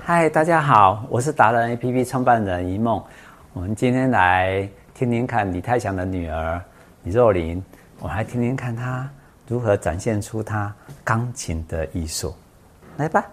嗨，大家好，我是达人 APP 创办人一梦。我们今天来听听看李太祥的女儿李若琳，我还听听看她如何展现出她钢琴的艺术。来吧。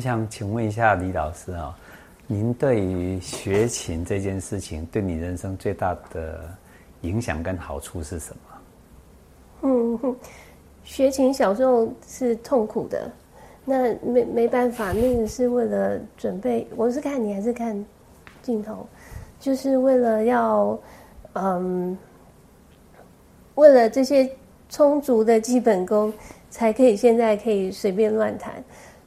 想请问一下李老师啊，您对于学琴这件事情，对你人生最大的影响跟好处是什么？嗯，学琴小时候是痛苦的，那没没办法，那个是为了准备。我是看你还是看镜头？就是为了要，嗯，为了这些充足的基本功，才可以现在可以随便乱弹。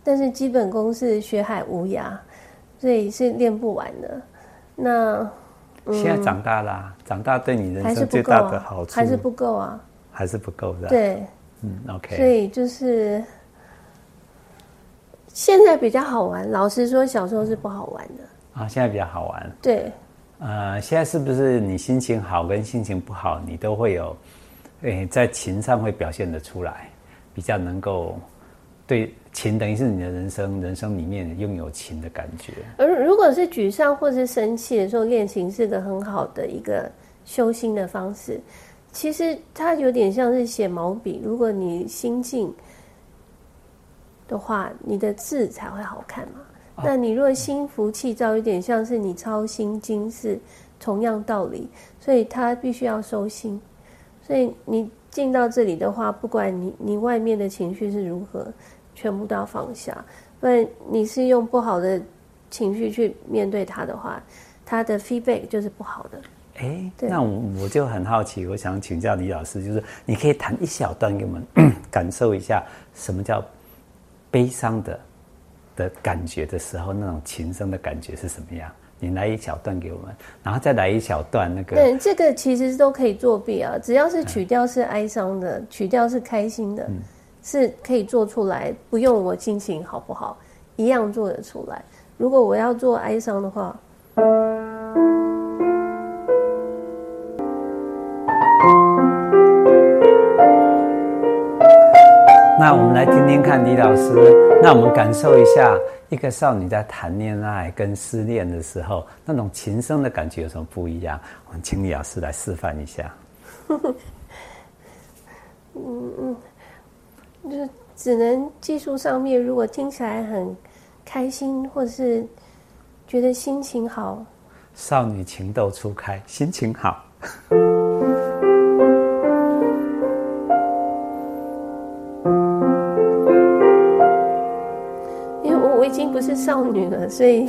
但是基本功是学海无涯，所以是练不完的。那、嗯、现在长大啦、啊，长大对你人生最大的好处还是不够啊？还是不够的。对，嗯，OK。所以就是现在比较好玩。老实说，小时候是不好玩的啊。现在比较好玩。对。呃，现在是不是你心情好跟心情不好，你都会有，诶，在琴上会表现得出来，比较能够。对，琴等于是你的人生，人生里面拥有琴的感觉。而如果是沮丧或是生气的时候，练琴是个很好的一个修心的方式。其实它有点像是写毛笔，如果你心静的话，你的字才会好看嘛。哦、那你若心浮气躁，有点像是你操心经，是同样道理。所以它必须要收心。所以你进到这里的话，不管你你外面的情绪是如何。全部都要放下，不然你是用不好的情绪去面对他的话，他的 feedback 就是不好的。哎，那我我就很好奇，我想请教李老师，就是你可以弹一小段给我们 感受一下，什么叫悲伤的的感觉的时候，那种琴声的感觉是什么样？你来一小段给我们，然后再来一小段那个。对，这个其实都可以作弊啊，只要是曲调是哀伤的，嗯、曲调是开心的。嗯是可以做出来，不用我心情好不好，一样做得出来。如果我要做哀伤的话，那我们来听听看李老师，那我们感受一下一个少女在谈恋爱跟失恋的时候，那种情深的感觉有什么不一样？我们请李老师来示范一下。嗯 嗯，就是只能技术上面，如果听起来很开心，或者是觉得心情好，少女情窦初开，心情好。因为我我已经不是少女了，所以。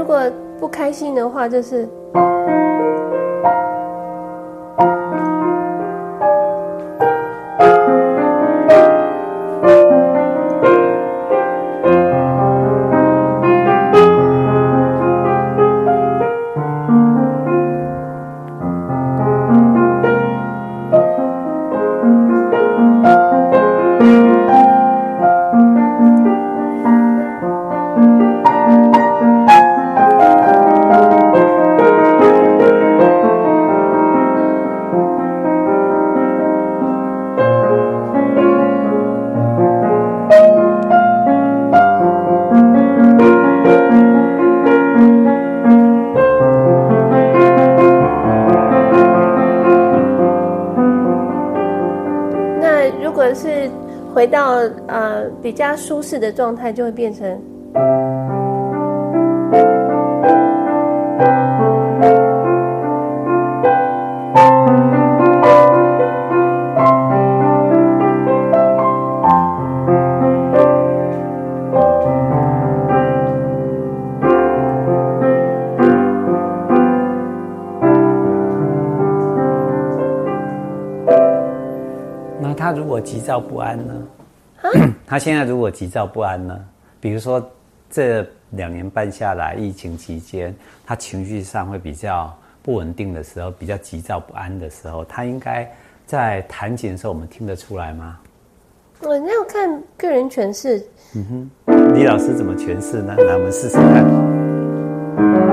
如果不开心的话就是。如果是回到呃比较舒适的状态，就会变成。果急躁不安呢？他现在如果急躁不安呢？比如说这两年半下来，疫情期间，他情绪上会比较不稳定的时候，比较急躁不安的时候，他应该在弹琴的时候，我们听得出来吗？我那要看个人诠释。嗯哼，李老师怎么诠释呢？来，我们试试看。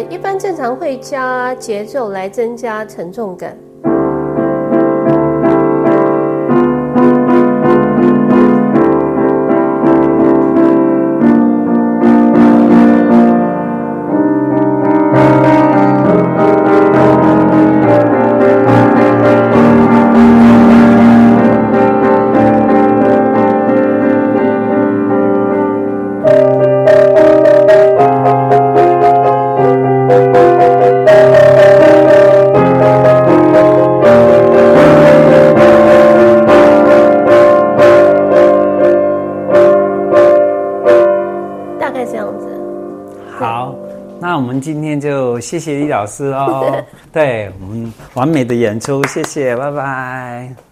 一般正常会加节奏来增加沉重感。谢谢李老师哦。对，我们完美的演出，谢谢，拜拜。